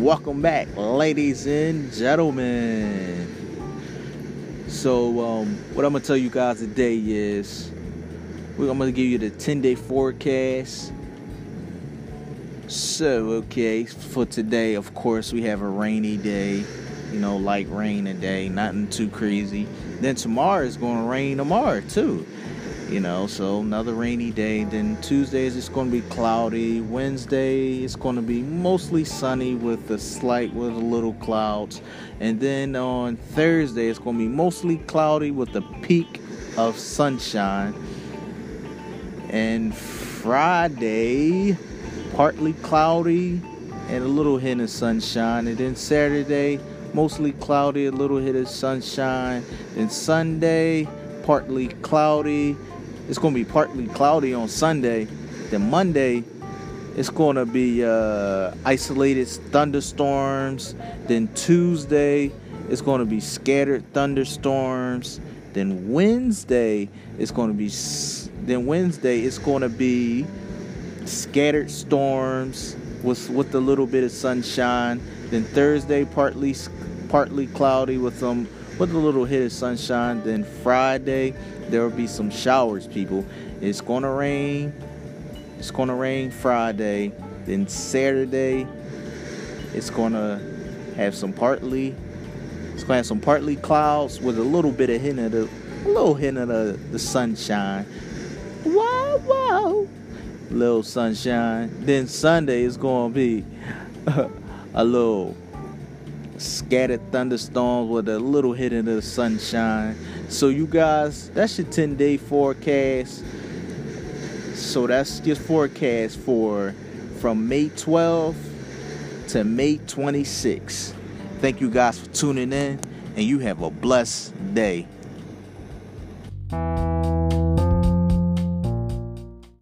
Welcome back, ladies and gentlemen. So, um, what I'm gonna tell you guys today is I'm gonna give you the 10 day forecast. So, okay, for today, of course, we have a rainy day, you know, light rain today, nothing too crazy. Then tomorrow is gonna rain tomorrow, too you know so another rainy day. Then tuesdays it's going to be cloudy. Wednesday it's going to be mostly sunny with a slight with a little clouds. And then on thursday it's going to be mostly cloudy with a peak of sunshine. And friday partly cloudy and a little hint of sunshine. And then saturday mostly cloudy a little hit of sunshine. And sunday partly cloudy it's going to be partly cloudy on Sunday. Then Monday, it's going to be uh, isolated thunderstorms. Then Tuesday, it's going to be scattered thunderstorms. Then Wednesday, it's going to be. Then Wednesday, it's going to be scattered storms with with a little bit of sunshine. Then Thursday, partly partly cloudy with some with a little hit of sunshine. Then Friday, there will be some showers, people. It's gonna rain. It's gonna rain Friday. Then Saturday, it's gonna have some partly. It's gonna have some partly clouds with a little bit of hint of the, a little hint of the, the sunshine. Wow, wow, little sunshine. Then Sunday is gonna be a little scattered thunderstorms with a little hit of the sunshine. So you guys, that's your 10 day forecast. So that's your forecast for from May 12th to May 26th. Thank you guys for tuning in and you have a blessed day.